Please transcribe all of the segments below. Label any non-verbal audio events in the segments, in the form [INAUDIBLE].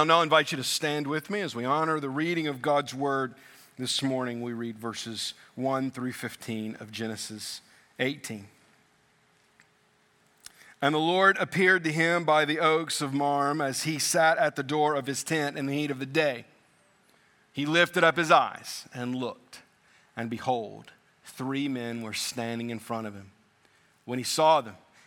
I'll now invite you to stand with me as we honor the reading of God's word. This morning we read verses 1 through 15 of Genesis 18. And the Lord appeared to him by the oaks of Mamre as he sat at the door of his tent in the heat of the day. He lifted up his eyes and looked, and behold, three men were standing in front of him. When he saw them,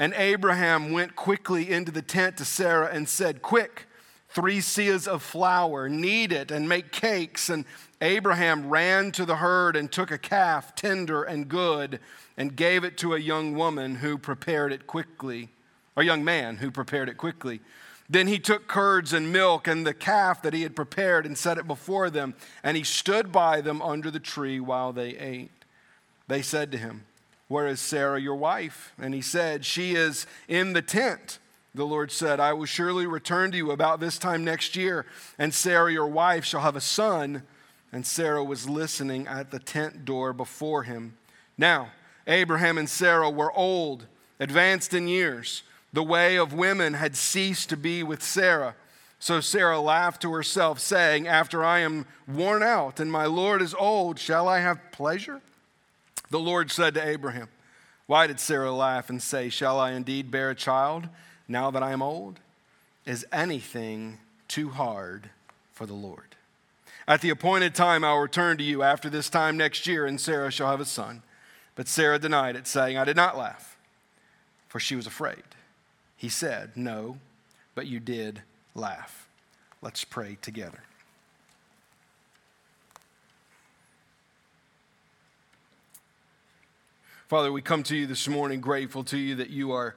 And Abraham went quickly into the tent to Sarah and said, Quick, three seahs of flour, knead it and make cakes. And Abraham ran to the herd and took a calf, tender and good, and gave it to a young woman who prepared it quickly, a young man who prepared it quickly. Then he took curds and milk and the calf that he had prepared and set it before them, and he stood by them under the tree while they ate. They said to him, where is Sarah, your wife? And he said, She is in the tent. The Lord said, I will surely return to you about this time next year, and Sarah, your wife, shall have a son. And Sarah was listening at the tent door before him. Now, Abraham and Sarah were old, advanced in years. The way of women had ceased to be with Sarah. So Sarah laughed to herself, saying, After I am worn out and my Lord is old, shall I have pleasure? The Lord said to Abraham, Why did Sarah laugh and say, Shall I indeed bear a child now that I am old? Is anything too hard for the Lord? At the appointed time, I'll return to you after this time next year, and Sarah shall have a son. But Sarah denied it, saying, I did not laugh, for she was afraid. He said, No, but you did laugh. Let's pray together. Father, we come to you this morning grateful to you that you are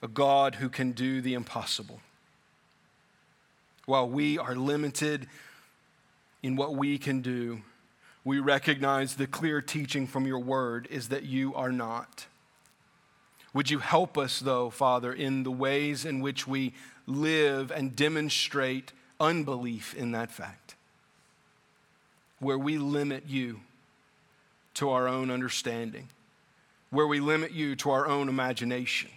a God who can do the impossible. While we are limited in what we can do, we recognize the clear teaching from your word is that you are not. Would you help us, though, Father, in the ways in which we live and demonstrate unbelief in that fact, where we limit you to our own understanding? Where we limit you to our own imagination,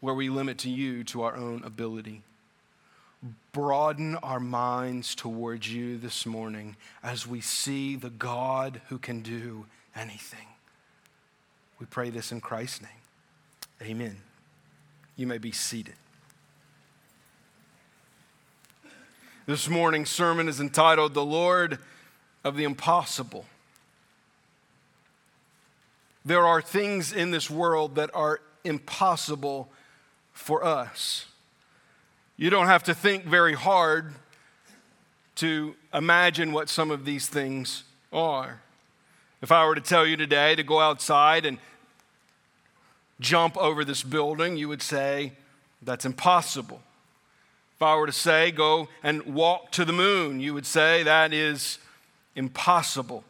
where we limit to you to our own ability. Broaden our minds towards you this morning as we see the God who can do anything. We pray this in Christ's name. Amen. You may be seated. This morning's sermon is entitled The Lord of the Impossible. There are things in this world that are impossible for us. You don't have to think very hard to imagine what some of these things are. If I were to tell you today to go outside and jump over this building, you would say, that's impossible. If I were to say, go and walk to the moon, you would say, that is impossible.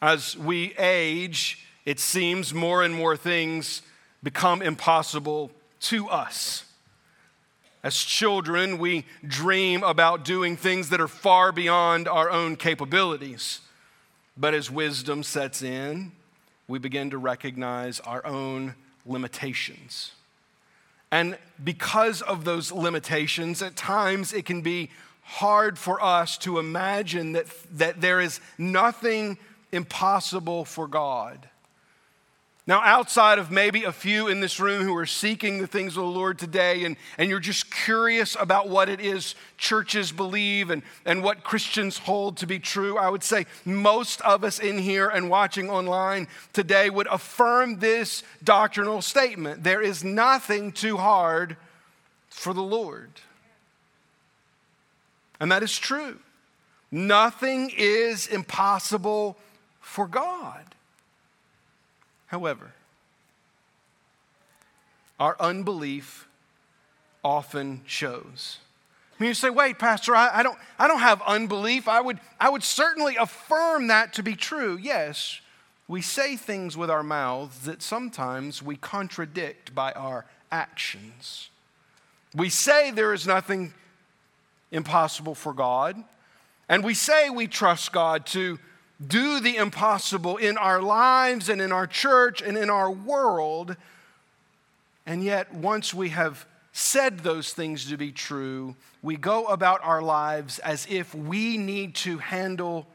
As we age, it seems more and more things become impossible to us. As children, we dream about doing things that are far beyond our own capabilities. But as wisdom sets in, we begin to recognize our own limitations. And because of those limitations, at times it can be hard for us to imagine that, that there is nothing impossible for God. Now, outside of maybe a few in this room who are seeking the things of the Lord today, and, and you're just curious about what it is churches believe and, and what Christians hold to be true, I would say most of us in here and watching online today would affirm this doctrinal statement there is nothing too hard for the Lord. And that is true. Nothing is impossible for God. However, our unbelief often shows I mean, you say, wait, Pastor, I, I, don't, I don't have unbelief. I would, I would certainly affirm that to be true. Yes, we say things with our mouths that sometimes we contradict by our actions. We say there is nothing impossible for God, and we say we trust God to do the impossible in our lives and in our church and in our world. And yet, once we have said those things to be true, we go about our lives as if we need to handle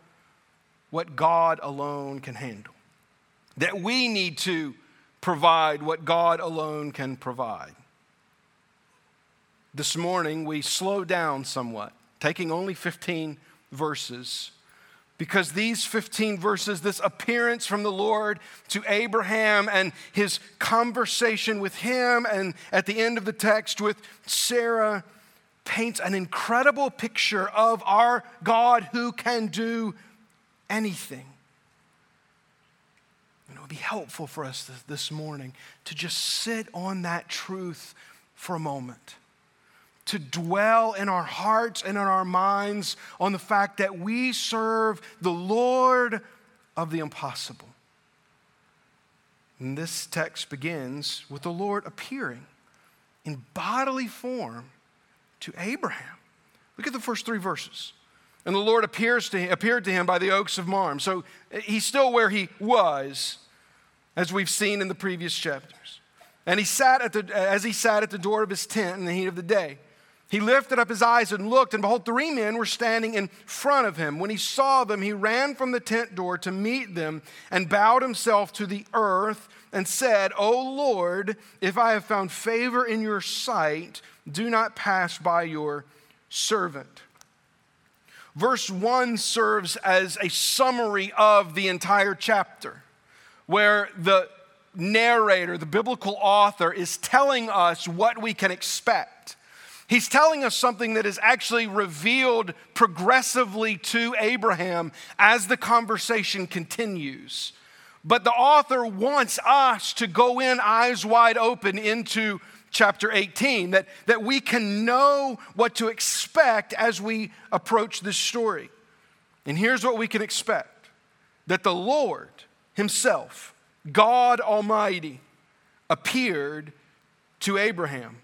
what God alone can handle, that we need to provide what God alone can provide. This morning, we slow down somewhat, taking only 15 verses because these 15 verses, this appearance from the Lord to Abraham and his conversation with him, and at the end of the text with Sarah, paints an incredible picture of our God who can do anything. And it would be helpful for us this morning to just sit on that truth for a moment to dwell in our hearts and in our minds on the fact that we serve the Lord of the impossible. And this text begins with the Lord appearing in bodily form to Abraham. Look at the first three verses. And the Lord appears to him, appeared to him by the oaks of Mamre. So eh, he's still where he was, as we've seen in the previous chapters. And he sat at the, as he sat at the door of his tent in the heat of the day. He lifted up his eyes and looked, and behold, three men were standing in front of him. When he saw them, he ran from the tent door to meet them and bowed himself to the earth and said, O Lord, if I have found favor in your sight, do not pass by your servant. Verse 1 serves as a summary of the entire chapter, where the narrator, the biblical author, is telling us what we can expect. He's telling us something that is actually revealed progressively to Abraham as the conversation continues. But the author wants us to go in eyes wide open into chapter 18, that, that we can know what to expect as we approach this story. And here's what we can expect that the Lord Himself, God Almighty, appeared to Abraham.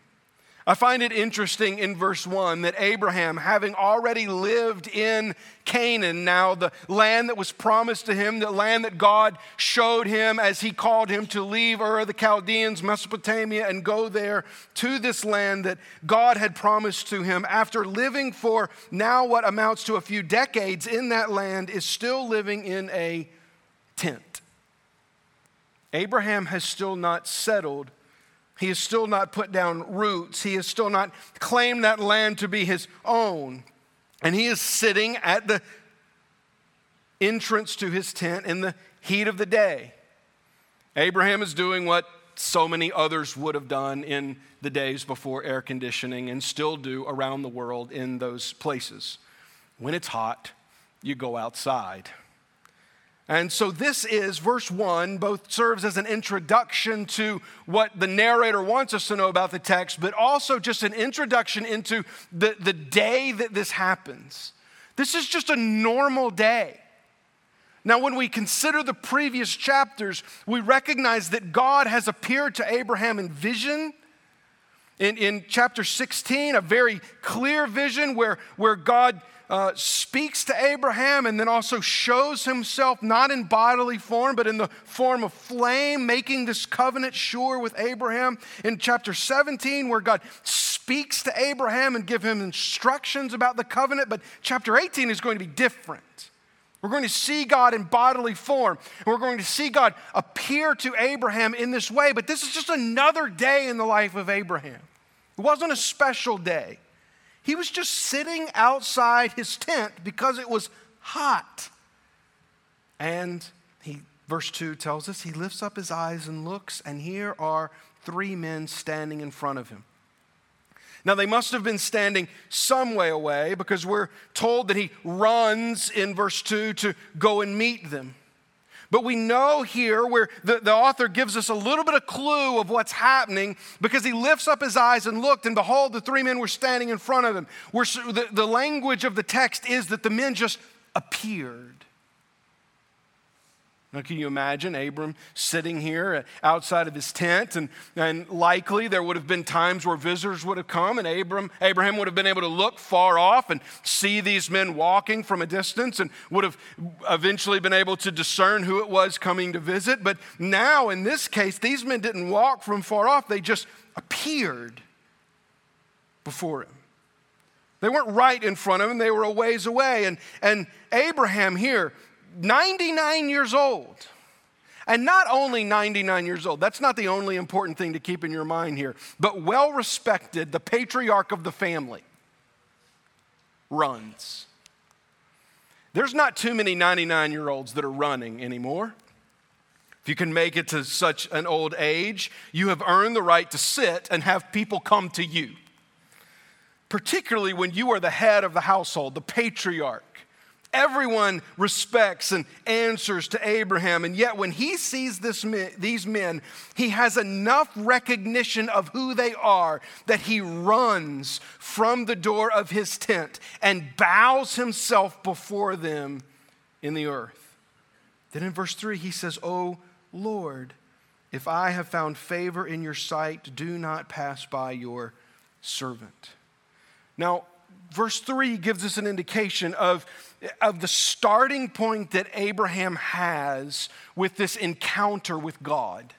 I find it interesting in verse 1 that Abraham, having already lived in Canaan, now the land that was promised to him, the land that God showed him as he called him to leave Ur of the Chaldeans, Mesopotamia, and go there to this land that God had promised to him, after living for now what amounts to a few decades in that land, is still living in a tent. Abraham has still not settled he has still not put down roots. He has still not claimed that land to be his own. And he is sitting at the entrance to his tent in the heat of the day. Abraham is doing what so many others would have done in the days before air conditioning and still do around the world in those places. When it's hot, you go outside. And so, this is verse one, both serves as an introduction to what the narrator wants us to know about the text, but also just an introduction into the, the day that this happens. This is just a normal day. Now, when we consider the previous chapters, we recognize that God has appeared to Abraham in vision. In, in chapter 16, a very clear vision where, where God uh, speaks to Abraham and then also shows himself not in bodily form, but in the form of flame, making this covenant sure with Abraham. In chapter 17, where God speaks to Abraham and give him instructions about the covenant, but chapter 18 is going to be different. We're going to see God in bodily form. And we're going to see God appear to Abraham in this way, but this is just another day in the life of Abraham. It wasn't a special day. He was just sitting outside his tent because it was hot. And he, verse 2 tells us he lifts up his eyes and looks, and here are three men standing in front of him. Now, they must have been standing some way away because we're told that he runs in verse 2 to go and meet them. But we know here where the, the author gives us a little bit of clue of what's happening because he lifts up his eyes and looked, and behold, the three men were standing in front of him. We're, the, the language of the text is that the men just appeared. Now, can you imagine Abram sitting here uh, outside of his tent? And, and likely there would have been times where visitors would have come, and Abram, Abraham would have been able to look far off and see these men walking from a distance and would have eventually been able to discern who it was coming to visit. But now, in this case, these men didn't walk from far off, they just appeared before him. They weren't right in front of him, they were a ways away. And, and Abraham here, 99 years old. And not only 99 years old, that's not the only important thing to keep in your mind here, but well respected, the patriarch of the family runs. There's not too many 99 year olds that are running anymore. If you can make it to such an old age, you have earned the right to sit and have people come to you. Particularly when you are the head of the household, the patriarch. Everyone respects and answers to Abraham. And yet, when he sees this these men, he has enough recognition of who they are that he runs from the door of his tent and bows himself before them in the earth. Then in verse 3, he says, Oh Lord, if I have found favor in your sight, do not pass by your servant. Now, verse 3 gives us an indication of, of the starting point that Abraham has with this encounter with God.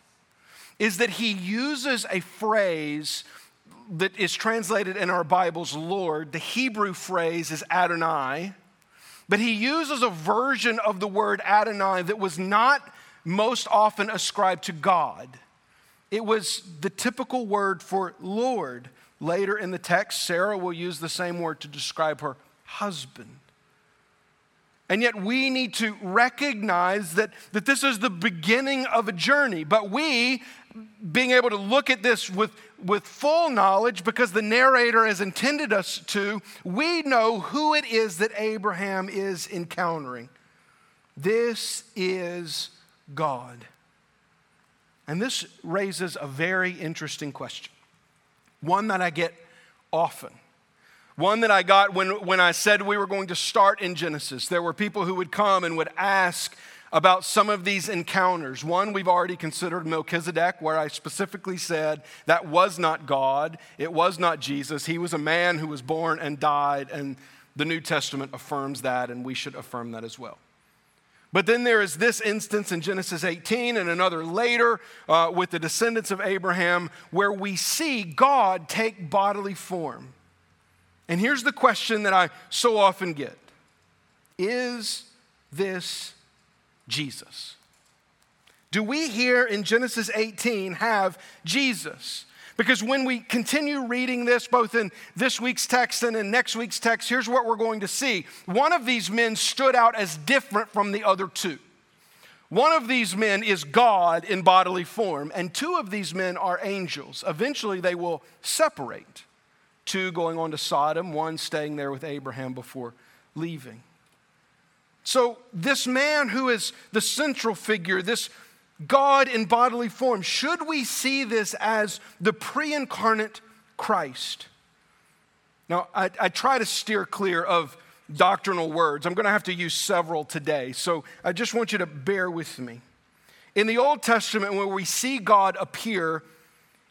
Is that he uses a phrase that is translated in our Bibles, Lord. The Hebrew phrase is Adonai, but he uses a version of the word Adonai that was not most often ascribed to God. It was the typical word for Lord. Later in the text, Sarah will use the same word to describe her husband. And yet, we need to recognize that, that this is the beginning of a journey. But we, being able to look at this with, with full knowledge, because the narrator has intended us to, we know who it is that Abraham is encountering. This is God. And this raises a very interesting question one that I get often. One that I got when, when I said we were going to start in Genesis. There were people who would come and would ask about some of these encounters. One we've already considered Melchizedek, where I specifically said that was not God, it was not Jesus. He was a man who was born and died, and the New Testament affirms that, and we should affirm that as well. But then there is this instance in Genesis 18 and another later uh, with the descendants of Abraham where we see God take bodily form. And here's the question that I so often get Is this Jesus? Do we here in Genesis 18 have Jesus? Because when we continue reading this, both in this week's text and in next week's text, here's what we're going to see. One of these men stood out as different from the other two. One of these men is God in bodily form, and two of these men are angels. Eventually, they will separate. Two going on to Sodom, one staying there with Abraham before leaving. So, this man who is the central figure, this God in bodily form. Should we see this as the pre incarnate Christ? Now, I, I, try to steer clear of doctrinal words. I'm going to have to use several today, so I just want you to bear with me. In the Old Testament, where we see God appear,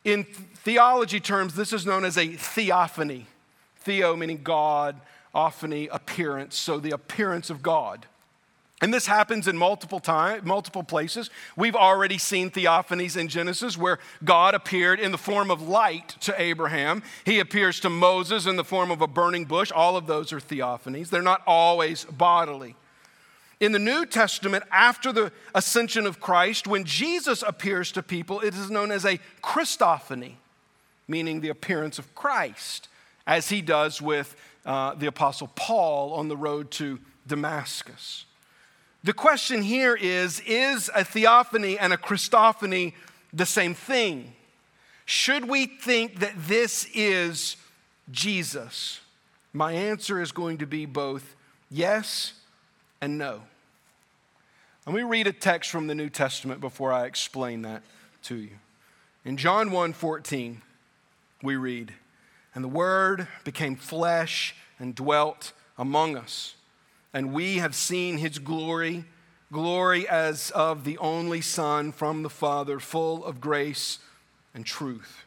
in theology terms, this is known as a theophany. Theo meaning God, ophany, appearance, so the appearance of God. And this happens in multiple time, multiple places. We've already seen theophanies in Genesis where God appeared in the form of light to Abraham. He appears to Moses in the form of a burning bush. All of those are theophanies. They're not always bodily. In the New Testament, after the ascension of Christ, when Jesus appears to people, it is known as a Christophany, meaning the appearance of Christ, as he does with uh, the Apostle Paul on the road to Damascus. The question here is Is a theophany and a Christophany the same thing? Should we think that this is Jesus? My answer is going to be both yes and no. Let me read a text from the New Testament before I explain that to you. In John 1 14, we read, And the Word became flesh and dwelt among us, and we have seen his glory, glory as of the only Son from the Father, full of grace and truth.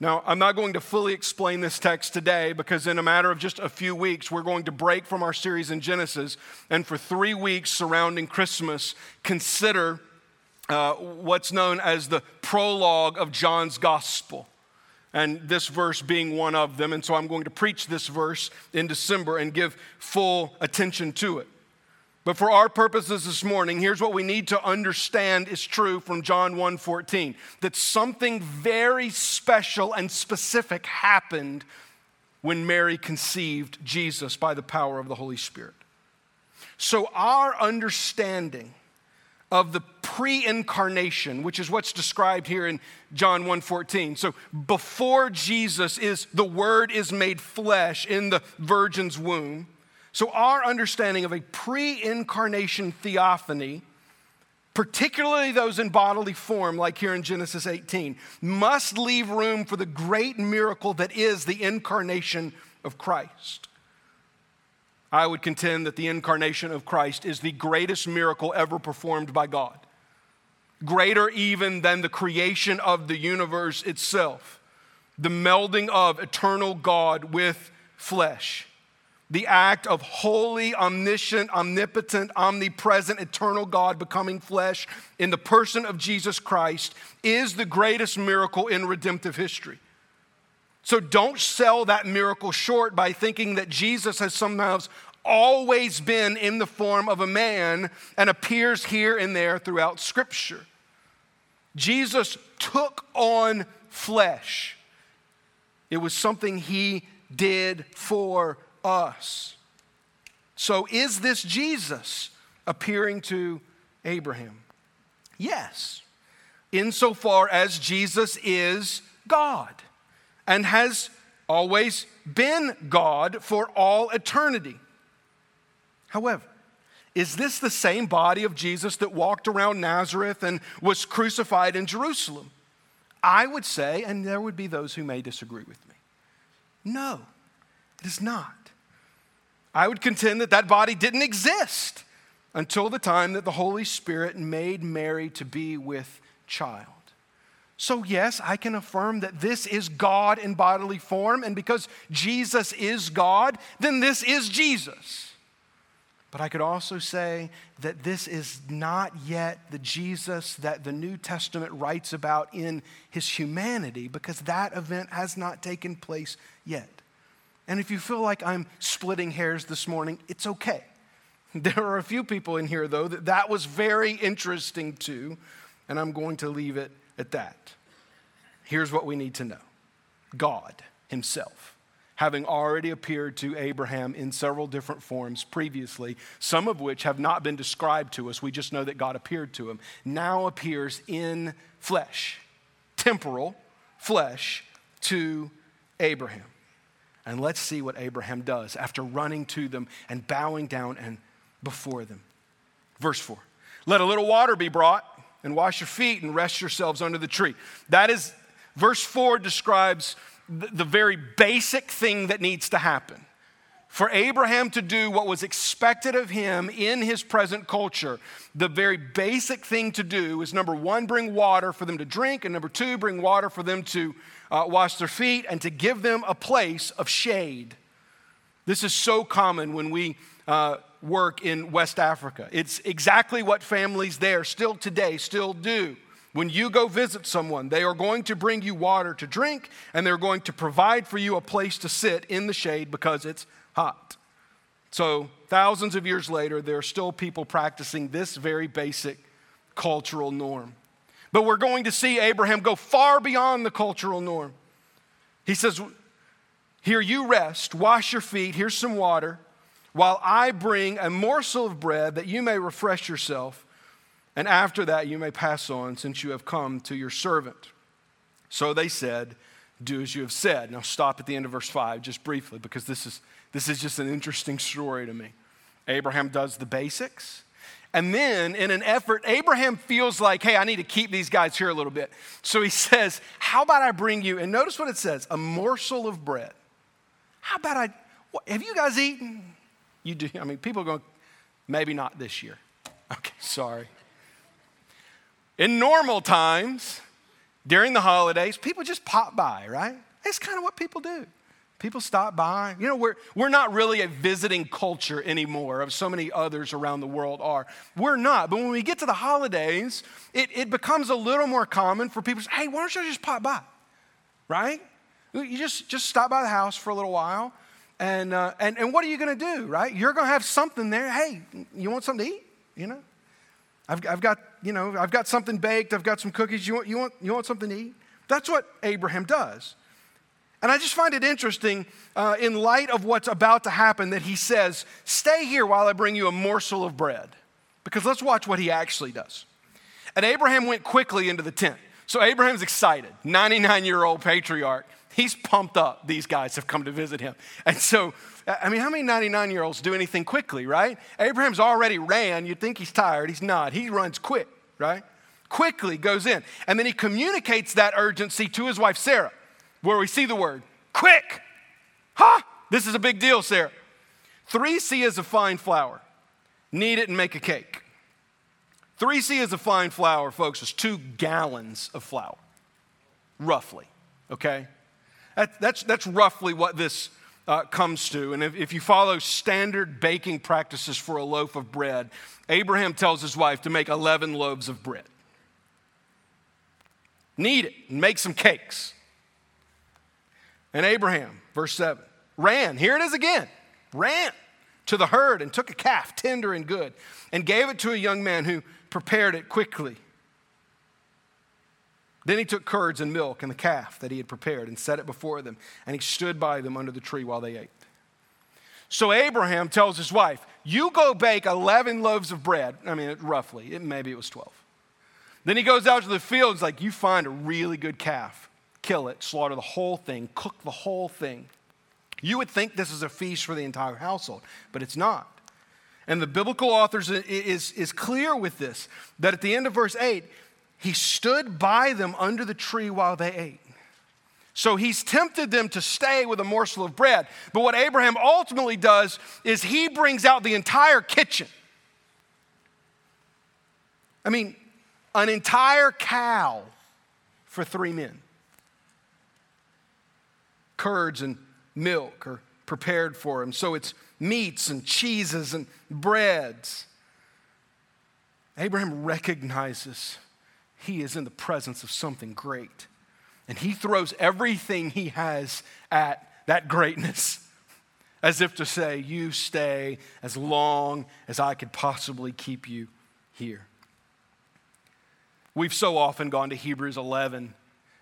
Now, I'm not going to fully explain this text today because, in a matter of just a few weeks, we're going to break from our series in Genesis and for three weeks surrounding Christmas, consider uh, what's known as the prologue of John's Gospel. And this verse being one of them. And so I'm going to preach this verse in December and give full attention to it. But for our purposes this morning, here's what we need to understand is true from John 1:14 that something very special and specific happened when Mary conceived Jesus by the power of the Holy Spirit. So our understanding of the pre-incarnation, which is what's described here in John 1:14. So before Jesus is the word is made flesh in the virgin's womb, so, our understanding of a pre incarnation theophany, particularly those in bodily form, like here in Genesis 18, must leave room for the great miracle that is the incarnation of Christ. I would contend that the incarnation of Christ is the greatest miracle ever performed by God, greater even than the creation of the universe itself, the melding of eternal God with flesh. The act of holy, omniscient, omnipotent, omnipresent, eternal God becoming flesh in the person of Jesus Christ is the greatest miracle in redemptive history. So don't sell that miracle short by thinking that Jesus has somehow always been in the form of a man and appears here and there throughout Scripture. Jesus took on flesh, it was something he did for us. So, is this Jesus appearing to Abraham? Yes, insofar as Jesus is God and has always been God for all eternity. However, is this the same body of Jesus that walked around Nazareth and was crucified in Jerusalem? I would say, and there would be those who may disagree with me, no, it is not. I would contend that that body didn't exist until the time that the Holy Spirit made Mary to be with child. So, yes, I can affirm that this is God in bodily form, and because Jesus is God, then this is Jesus. But I could also say that this is not yet the Jesus that the New Testament writes about in his humanity, because that event has not taken place yet. And if you feel like I'm splitting hairs this morning, it's okay. [LAUGHS] There are a few people in here, though, that that was very interesting to, and I'm going to leave it at that. Here's what we need to know God Himself, having already appeared to Abraham in several different forms previously, some of which have not been described to us, we just know that God appeared to him, now appears in flesh, temporal flesh, to Abraham. And let's see what Abraham does after running to them and bowing down and before them. Verse 4 Let a little water be brought and wash your feet and rest yourselves under the tree. That is, verse 4 describes the, the very basic thing that needs to happen. For Abraham to do what was expected of him in his present culture, the very basic thing to do is number one, bring water for them to drink, and number two, bring water for them to uh, wash their feet, and to give them a place of shade. This is so common when we uh, work in West Africa. It's exactly what families there still today still do. When you go visit someone, they are going to bring you water to drink and they're going to provide for you a place to sit in the shade because it's hot. So, thousands of years later, there are still people practicing this very basic cultural norm. But we're going to see Abraham go far beyond the cultural norm. He says, Here you rest, wash your feet, here's some water, while I bring a morsel of bread that you may refresh yourself, and after that you may pass on, since you have come to your servant. So they said, Do as you have said. Now stop at the end of verse 5 just briefly, because this is, this is just an interesting story to me. Abraham does the basics And then, in an effort, Abraham feels like, hey, I need to keep these guys here a little bit. So he says, How about I bring you, and notice what it says a morsel of bread. How about I, what, have you guys eaten? You do, I mean, people are going, maybe not this year. [LAUGHS] Okay, sorry. In normal times, during the holidays, people just pop by, right? That's kind of what people do. People stop by. You know, we're, we're not really a visiting culture anymore, of so many others around the world are. We're not. But when we get to the holidays, it, it becomes a little more common for people to say, hey, why don't you just pop by? Right? You just, just stop by the house for a little while. And, uh, and, and what are you going to do, right? You're going to have something there. Hey, you want something to eat? You know? I've, I've got, you know, I've got something baked. I've got some cookies. You want, you want, you want something to eat? That's what Abraham does. And I just find it interesting uh, in light of what's about to happen that he says, Stay here while I bring you a morsel of bread. Because let's watch what he actually does. And Abraham went quickly into the tent. So Abraham's excited, 99 year old patriarch. He's pumped up. These guys have come to visit him. And so, I mean, how many 99 year olds do anything quickly, right? Abraham's already ran. You'd think he's tired. He's not. He runs quick, right? Quickly goes in. And then he communicates that urgency to his wife, Sarah where we see the word quick. Huh? This is a big deal, Sarah. Three seahs of fine flour. Knead it and make a cake. Three seahs of fine flour, folks, is two gallons of flour, roughly. Okay? That, that's, that's roughly what this uh, comes to. And if, if you follow standard baking practices for a loaf of bread, Abraham tells his wife to make 11 loaves of bread. Knead it and make some cakes. And Abraham, verse 7, ran, here it is again, ran to the herd and took a calf, tender and good, and gave it to a young man who prepared it quickly. Then he took curds and milk and the calf that he had prepared and set it before them, and he stood by them under the tree while they ate. So Abraham tells his wife, You go bake 11 loaves of bread. I mean, roughly, it, maybe it was 12. Then he goes out to the fields, like, You find a really good calf kill it, slaughter the whole thing, cook the whole thing. You would think this is a feast for the entire household, but it's not. And the biblical authors is, is clear with this that at the end of verse 8, he stood by them under the tree while they ate. So he's tempted them to stay with a morsel of bread. But what Abraham ultimately does is he brings out the entire kitchen. I mean, an entire cow for three men curds and milk are prepared for him. So it's meats and cheeses and breads. Abraham recognizes he is in the presence of something great. And he throws everything he has at that greatness as if to say, You stay as long as I could possibly keep you here. We've so often gone to Hebrews 11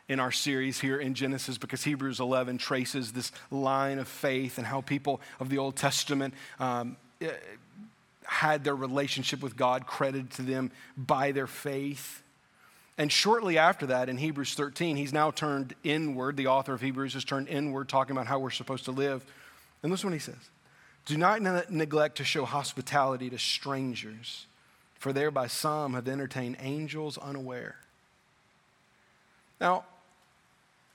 in our series here in Genesis because Hebrews 11 traces this line of faith and how people of the Old Testament um, eh, had their relationship with God credited to them by their faith. And shortly after that, in Hebrews 13, he's now turned inward. The author of Hebrews has turned inward, talking about how we're supposed to live. And listen what he says Do not neglect to show hospitality to strangers, for thereby some have entertained angels unaware. Now,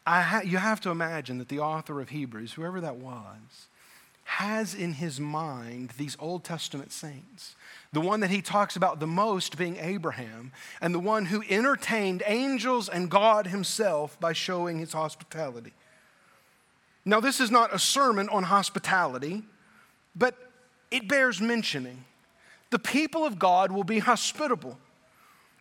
ha- you have to imagine that the author of Hebrews, whoever that was, has in his mind these Old Testament saints. The one that he talks about the most being Abraham, and the one who entertained angels and God himself by showing his hospitality. Now, this is not a sermon on hospitality, but it bears mentioning. The people of God will be hospitable.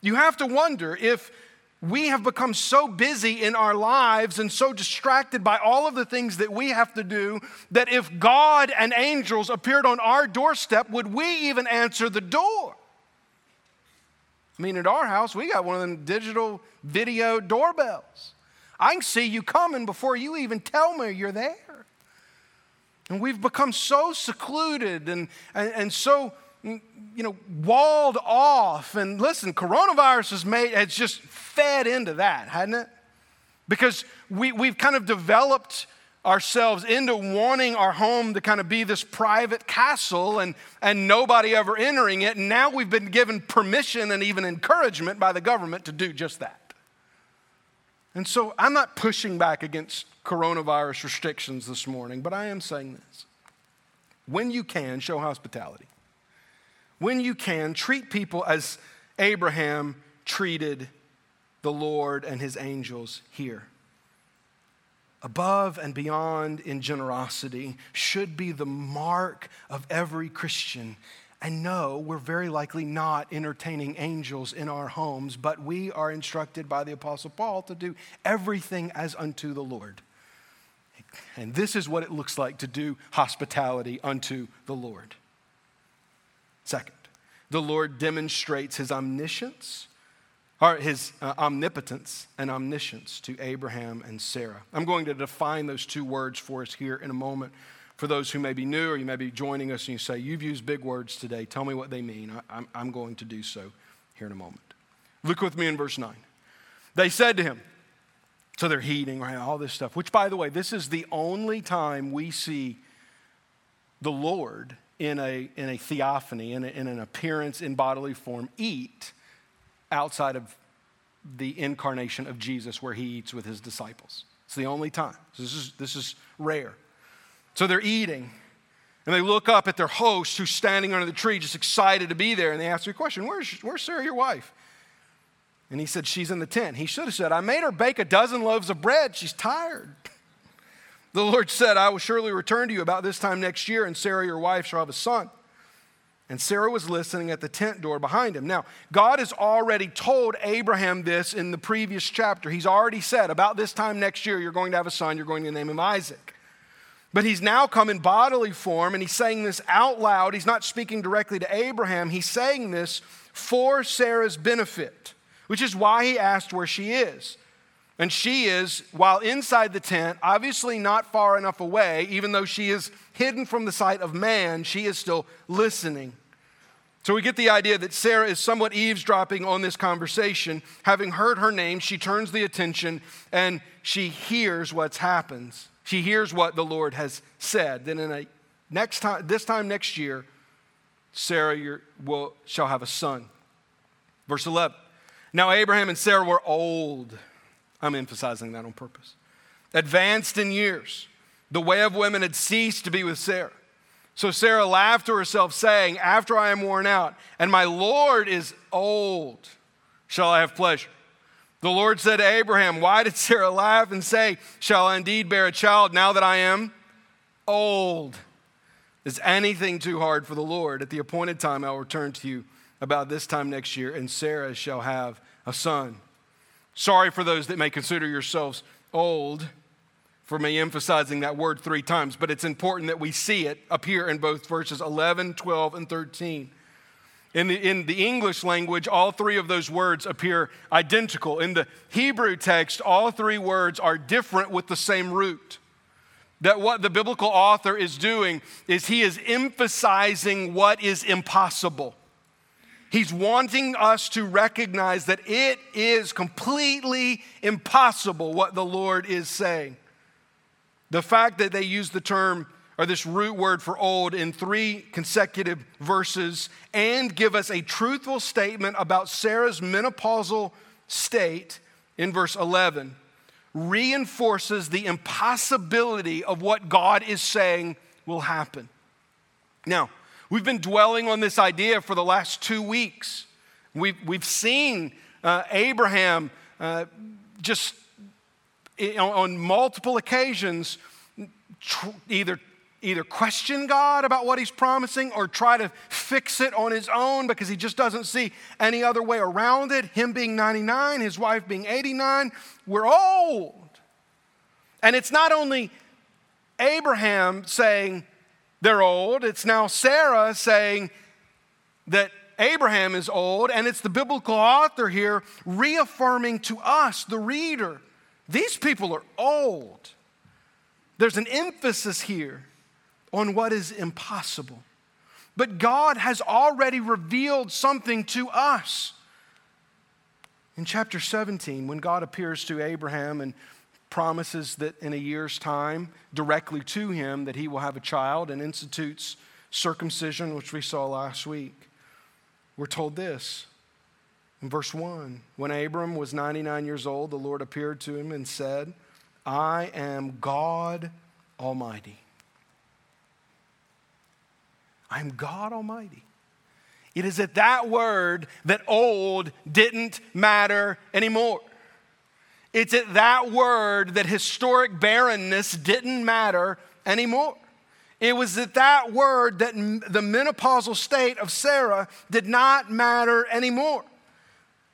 You have to wonder if we have become so busy in our lives and so distracted by all of the things that we have to do that if God and angels appeared on our doorstep, would we even answer the door? I mean, at our house, we got one of them digital video doorbells. I can see you coming before you even tell me you're there. And we've become so secluded and, and, and so you know, walled off. And listen, coronavirus has made has just fed into that, hadn't it? Because we, we've kind of developed ourselves into wanting our home to kind of be this private castle and, and nobody ever entering it. And now we've been given permission and even encouragement by the government to do just that. And so I'm not pushing back against coronavirus restrictions this morning, but I am saying this. When you can, show hospitality. When you can, treat people as Abraham treated the Lord and his angels here above and beyond in generosity should be the mark of every Christian. And no, we're very likely not entertaining angels in our homes, but we are instructed by the Apostle Paul to do everything as unto the Lord. And this is what it looks like to do hospitality unto the Lord. Second, the Lord demonstrates his omniscience or his uh, omnipotence and omniscience to Abraham and Sarah. I'm going to define those two words for us here in a moment. For those who may be new or you may be joining us and you say, You've used big words today, tell me what they mean. I, I'm, I'm going to do so here in a moment. Look with me in verse 9. They said to him, so they're heating, right? All this stuff, which, by the way, this is the only time we see the Lord in a, in a theophany, in, a, in an appearance in bodily form, eat outside of the incarnation of Jesus where he eats with his disciples. It's the only time. This is, this is rare. So they're eating, and they look up at their host who's standing under the tree, just excited to be there, and they ask the question, Where's, where's Sarah, your wife? And he said, She's in the tent. He should have said, I made her bake a dozen loaves of bread. She's tired. The Lord said, I will surely return to you about this time next year, and Sarah, your wife, shall have a son. And Sarah was listening at the tent door behind him. Now, God has already told Abraham this in the previous chapter. He's already said, about this time next year, you're going to have a son, you're going to name him Isaac. But he's now come in bodily form and he's saying this out loud. He's not speaking directly to Abraham, he's saying this for Sarah's benefit, which is why he asked where she is. And she is, while inside the tent, obviously not far enough away, even though she is hidden from the sight of man, she is still listening. So we get the idea that Sarah is somewhat eavesdropping on this conversation. Having heard her name, she turns the attention and she hears what's happens. She hears what the Lord has said. Then in a next time, this time next year, Sarah will, shall have a son. Verse 11. Now Abraham and Sarah were old. I'm emphasizing that on purpose. Advanced in years. The way of women had ceased to be with Sarah. So Sarah laughed to herself, saying, After I am worn out, and my Lord is old, shall I have pleasure? The Lord said to Abraham, Why did Sarah laugh and say, Shall I indeed bear a child now that I am old? Is anything too hard for the Lord? At the appointed time, I will return to you about this time next year, and Sarah shall have a son. Sorry for those that may consider yourselves old for me emphasizing that word three times, but it's important that we see it appear in both verses 11, 12, and 13. In the, in the English language, all three of those words appear identical. In the Hebrew text, all three words are different with the same root. That what the biblical author is doing is he is emphasizing what is impossible. He's wanting us to recognize that it is completely impossible what the Lord is saying. The fact that they use the term or this root word for old in three consecutive verses and give us a truthful statement about Sarah's menopausal state in verse 11 reinforces the impossibility of what God is saying will happen. Now, we've been dwelling on this idea for the last two weeks. We've, we've seen uh, Abraham uh, just on multiple occasions either, either question God about what he's promising or try to fix it on his own because he just doesn't see any other way around it. Him being 99, his wife being 89, we're old. And it's not only Abraham saying they're old, it's now Sarah saying that Abraham is old, and it's the biblical author here reaffirming to us, the reader, these people are old. There's an emphasis here on what is impossible. But God has already revealed something to us. In chapter 17, when God appears to Abraham and promises that in a year's time, directly to him, that he will have a child and institutes circumcision, which we saw last week. We're told this in verse 1 When Abram was 99 years old, the Lord appeared to him and said, I am God Almighty. I am God Almighty. It is at that word that old didn't matter anymore. It's at that word that historic barrenness didn't matter anymore. It was at that word that the menopausal state of Sarah did not matter anymore.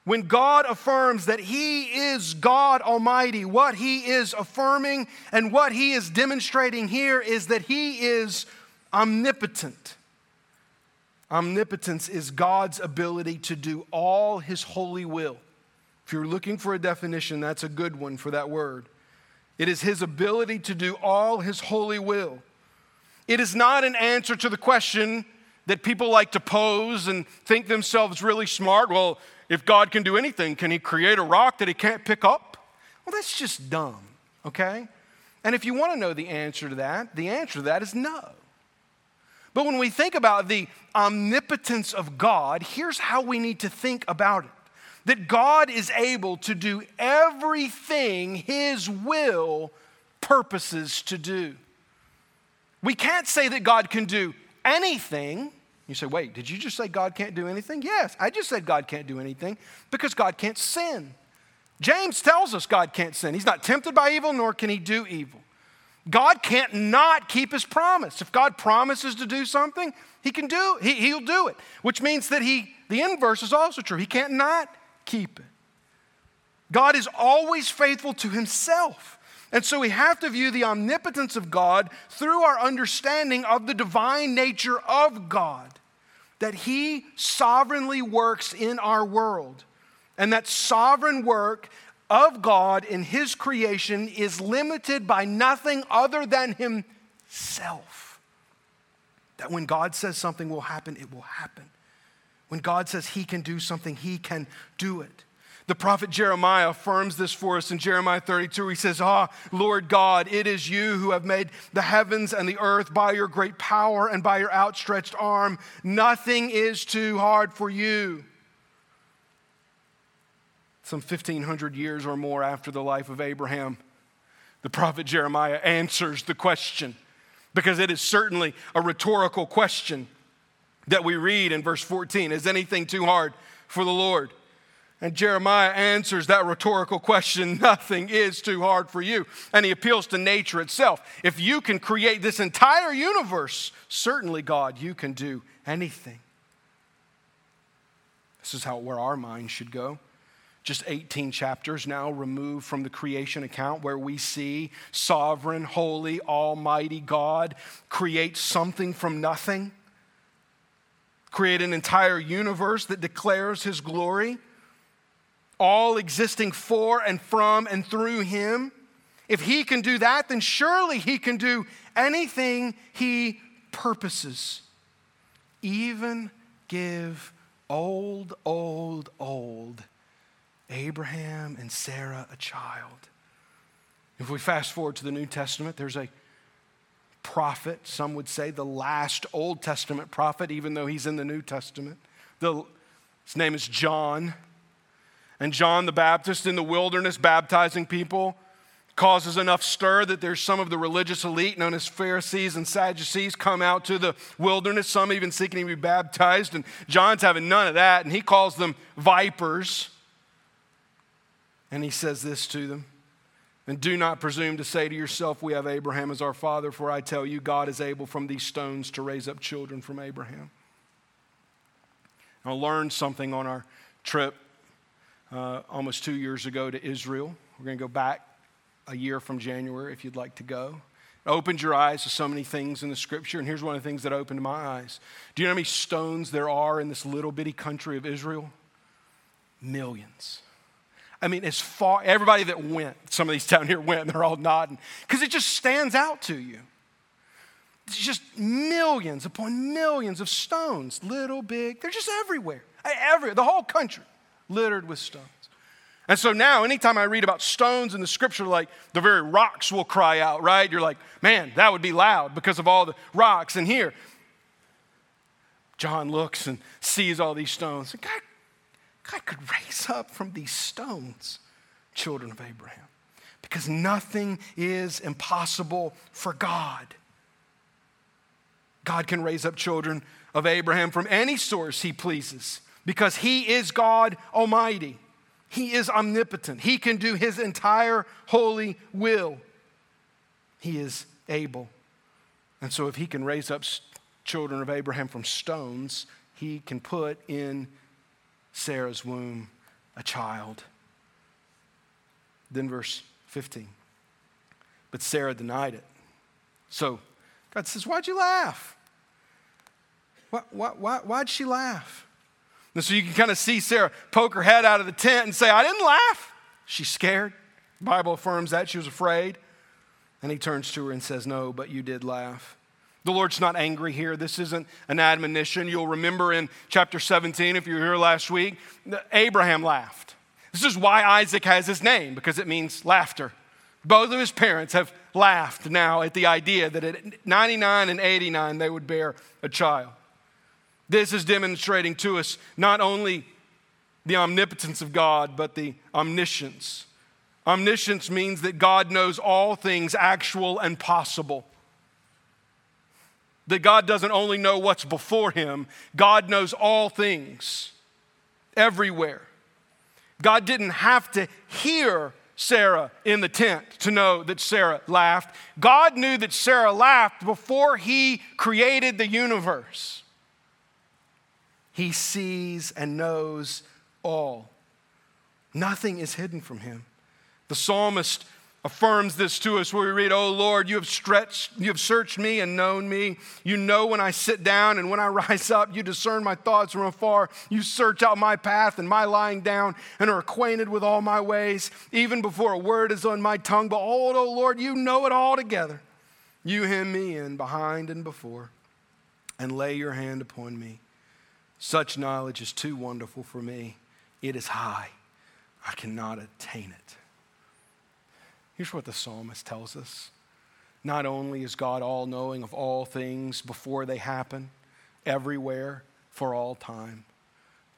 When God affirms that He is God Almighty, what He is affirming and what He is demonstrating here is that He is omnipotent. Omnipotence is God's ability to do all His holy will. If you're looking for a definition, that's a good one for that word. It is His ability to do all His holy will. It is not an answer to the question that people like to pose and think themselves really smart. Well, if God can do anything, can He create a rock that He can't pick up? Well, that's just dumb, okay? And if you want to know the answer to that, the answer to that is no. But when we think about the omnipotence of God, here's how we need to think about it that God is able to do everything His will purposes to do. We can't say that God can do anything. You say, wait, did you just say God can't do anything? Yes, I just said God can't do anything because God can't sin. James tells us God can't sin. He's not tempted by evil, nor can he do evil. God can't not keep his promise. If God promises to do something, he can do he, he'll do it, which means that he the inverse is also true. He can't not keep it. God is always faithful to himself. And so we have to view the omnipotence of God through our understanding of the divine nature of God, that He sovereignly works in our world. And that sovereign work of God in His creation is limited by nothing other than Himself. That when God says something will happen, it will happen. When God says He can do something, He can do it. The prophet Jeremiah affirms this for us in Jeremiah 32. He says, Ah, Lord God, it is you who have made the heavens and the earth by your great power and by your outstretched arm. Nothing is too hard for you some 1500 years or more after the life of Abraham, the prophet Jeremiah answers the question because it is certainly a rhetorical question that we read in verse 14 Is anything too hard for the Lord? And Jeremiah answers that rhetorical question [LAUGHS] nothing is too hard for you. And he appeals to nature itself. If you can create this entire universe, certainly, God, you can do anything. This is how where our minds should go just 18 chapters now removed from the creation account where we see sovereign, holy, almighty God create something from nothing, create an entire universe that declares his glory, all existing for and from and through him. If he can do that, then surely he can do anything he purposes, even give old, old, old Abraham and Sarah a child. If we fast forward to the New Testament, there's a prophet, some would say the last Old Testament prophet, even though he's in the New Testament. The, his name is John. And John the Baptist in the wilderness baptizing people causes enough stir that there's some of the religious elite known as Pharisees and Sadducees come out to the wilderness, some even seeking to be baptized. And John's having none of that, and he calls them vipers. And he says this to them And do not presume to say to yourself, We have Abraham as our father, for I tell you, God is able from these stones to raise up children from Abraham. I learned something on our trip uh, almost two years ago to Israel. We're going to go back a year from January if you'd like to go. It opened your eyes to so many things in the scripture, and here's one of the things that opened my eyes. Do you know how many stones there are in this little bitty country of Israel? Millions. I mean, as far, everybody that went, some of these down here went, and they're all nodding, because it just stands out to you. It's just millions upon millions of stones, little, big, they're just everywhere. Every, the whole country littered with stones. And so now, anytime I read about stones in the scripture, like the very rocks will cry out, right? You're like, man, that would be loud because of all the rocks. And here, John looks and sees all these stones. God, God could raise up from these stones children of Abraham because nothing is impossible for God. God can raise up children of Abraham from any source he pleases because he is God Almighty. He is omnipotent. He can do his entire holy will. He is able. And so, if he can raise up children of Abraham from stones, he can put in Sarah's womb a child. Then, verse 15. But Sarah denied it. So, God says, Why'd you laugh? Why, why, why, why'd she laugh? And so you can kind of see Sarah poke her head out of the tent and say, I didn't laugh. She's scared. The Bible affirms that. She was afraid. And he turns to her and says, No, but you did laugh. The Lord's not angry here. This isn't an admonition. You'll remember in chapter 17, if you were here last week, Abraham laughed. This is why Isaac has his name, because it means laughter. Both of his parents have laughed now at the idea that at 99 and 89 they would bear a child. This is demonstrating to us not only the omnipotence of God, but the omniscience. Omniscience means that God knows all things actual and possible. That God doesn't only know what's before him, God knows all things everywhere. God didn't have to hear Sarah in the tent to know that Sarah laughed. God knew that Sarah laughed before he created the universe. He sees and knows all. Nothing is hidden from him. The psalmist affirms this to us where we read, Oh Lord, you have stretched, you have searched me and known me. You know when I sit down and when I [LAUGHS] rise up. You discern my thoughts from afar. You search out my path and my lying down and are acquainted with all my ways, even before a word is on my tongue. Behold, oh Lord, you know it all together. You hem me in behind and before and lay your hand upon me. Such knowledge is too wonderful for me. It is high. I cannot attain it. Here's what the psalmist tells us not only is God all knowing of all things before they happen, everywhere, for all time,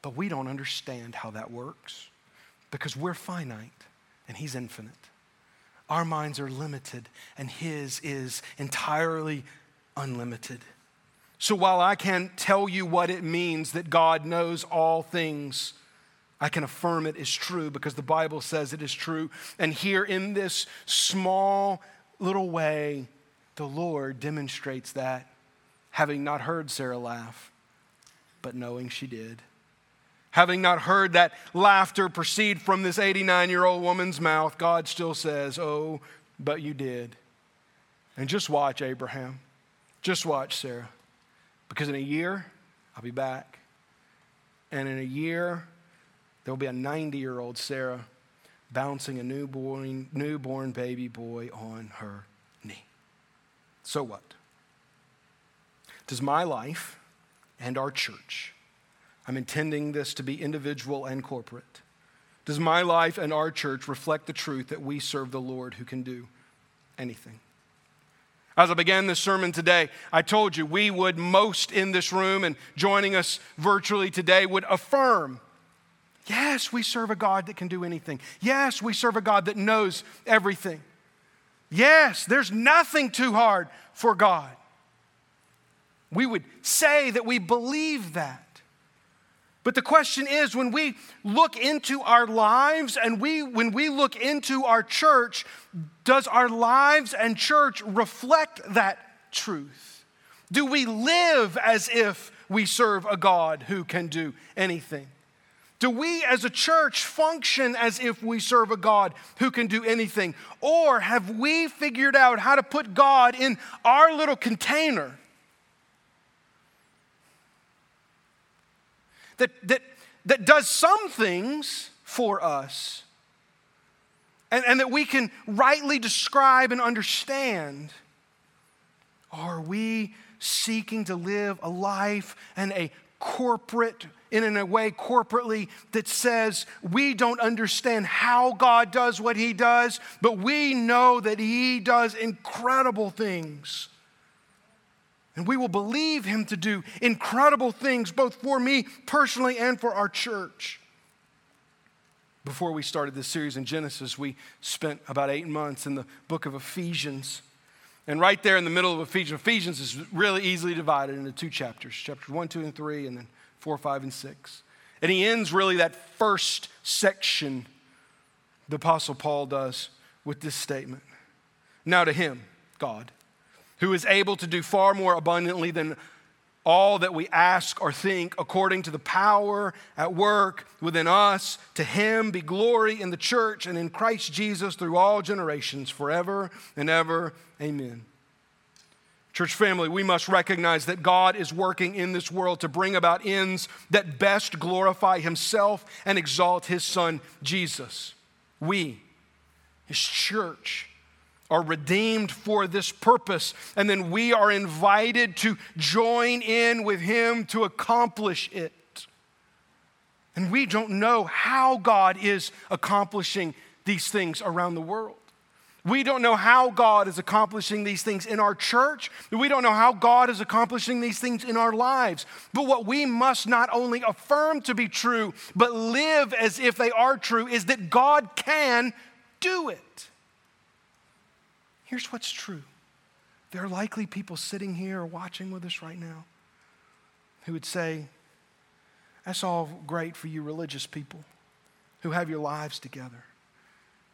but we don't understand how that works because we're finite and He's infinite. Our minds are limited and His is entirely unlimited. So while I can't tell you what it means that God knows all things, I can affirm it is true because the Bible says it is true. And here in this small little way, the Lord demonstrates that, having not heard Sarah laugh, but knowing she did. Having not heard that laughter proceed from this 89 year old woman's mouth, God still says, Oh, but you did. And just watch Abraham. Just watch Sarah. Because in a year, I'll be back. And in a year, there will be a 90 year old Sarah bouncing a newborn, newborn baby boy on her knee. So what? Does my life and our church, I'm intending this to be individual and corporate, does my life and our church reflect the truth that we serve the Lord who can do anything? As I began this sermon today, I told you we would, most in this room and joining us virtually today, would affirm yes, we serve a God that can do anything. Yes, we serve a God that knows everything. Yes, there's nothing too hard for God. We would say that we believe that. But the question is when we look into our lives and we when we look into our church, does our lives and church reflect that truth? Do we live as if we serve a God who can do anything? Do we as a church function as if we serve a God who can do anything? Or have we figured out how to put God in our little container that, that, that does some things for us and, and that we can rightly describe and understand? Are we seeking to live a life and a corporate, in a way, corporately, that says we don't understand how God does what He does, but we know that He does incredible things. And we will believe Him to do incredible things, both for me personally and for our church. Before we started this series in Genesis, we spent about eight months in the book of Ephesians. And right there in the middle of Ephesians, Ephesians is really easily divided into two chapters chapters one, two, and three, and then four, five, and six. And he ends really that first section, the Apostle Paul does, with this statement Now to him, God, who is able to do far more abundantly than all that we ask or think according to the power at work within us. To him be glory in the church and in Christ Jesus through all generations, forever and ever. Amen. Church family, we must recognize that God is working in this world to bring about ends that best glorify Himself and exalt His Son, Jesus. We, His church, are redeemed for this purpose, and then we are invited to join in with Him to accomplish it. And we don't know how God is accomplishing these things around the world. We don't know how God is accomplishing these things in our church. We don't know how God is accomplishing these things in our lives. But what we must not only affirm to be true, but live as if they are true is that God can do it. Here's what's true there are likely people sitting here or watching with us right now who would say, That's all great for you religious people who have your lives together.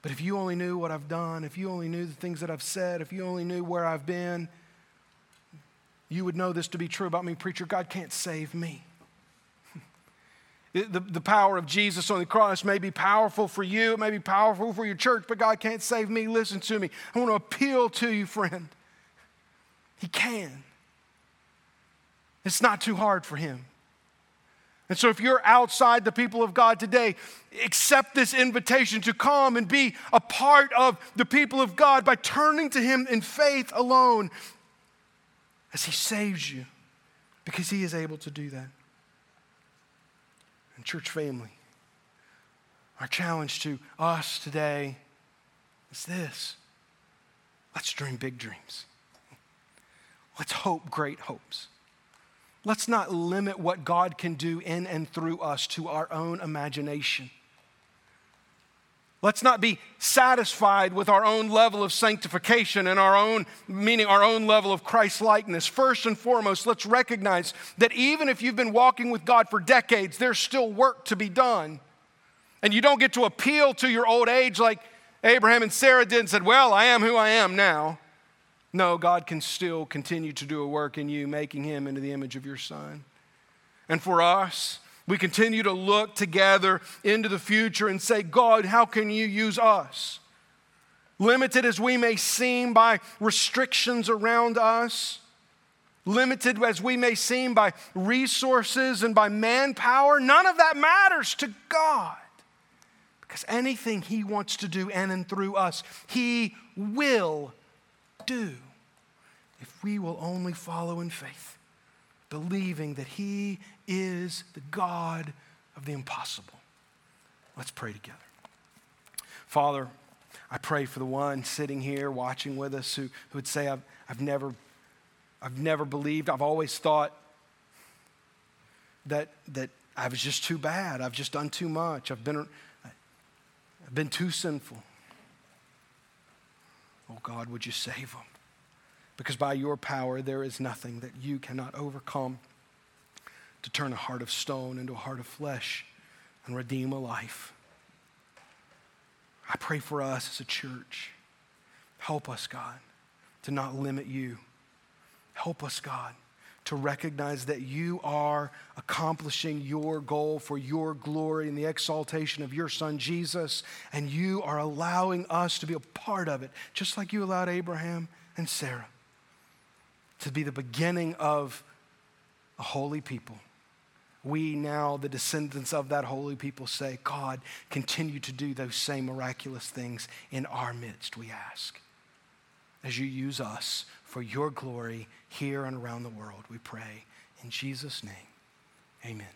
But if you only knew what I've done, if you only knew the things that I've said, if you only knew where I've been, you would know this to be true about me, preacher. God can't save me. The, the power of Jesus on the cross may be powerful for you, it may be powerful for your church, but God can't save me. Listen to me. I want to appeal to you, friend. He can. It's not too hard for Him. And so, if you're outside the people of God today, accept this invitation to come and be a part of the people of God by turning to Him in faith alone as He saves you, because He is able to do that and church family, our challenge to us today is this let's dream big dreams. Let's hope great hopes. Let's not limit what God can do in and through us to our own imagination. Let's not be satisfied with our own level of sanctification and our own, meaning our own level of Christ likeness. First and foremost, let's recognize that even if you've been walking with God for decades, there's still work to be done. And you don't get to appeal to your old age like Abraham and Sarah did and said, Well, I am who I am now. No, God can still continue to do a work in you, making him into the image of your son. And for us, we continue to look together into the future and say, God, how can you use us? Limited as we may seem by restrictions around us, limited as we may seem by resources and by manpower, none of that matters to God. Because anything He wants to do in and through us, He will do if we will only follow in faith, believing that He is the God of the impossible. Let's pray together. Father, I pray for the one sitting here watching with us who, who would say, I've, I've, never, I've never believed, I've always thought that, that I was just too bad, I've just done too much, I've been, I've been too sinful. Oh God, would you save them? Because by your power, there is nothing that you cannot overcome to turn a heart of stone into a heart of flesh and redeem a life. I pray for us as a church. Help us, God, to not limit you. Help us, God, to recognize that you are accomplishing your goal for your glory and the exaltation of your son Jesus, and you are allowing us to be a part of it, just like you allowed Abraham and Sarah to be the beginning of a holy people we now, the descendants of that holy people, say, God, continue to do those same miraculous things in our midst, we ask. As you use us for your glory here and around the world, we pray. In Jesus' name, Amen.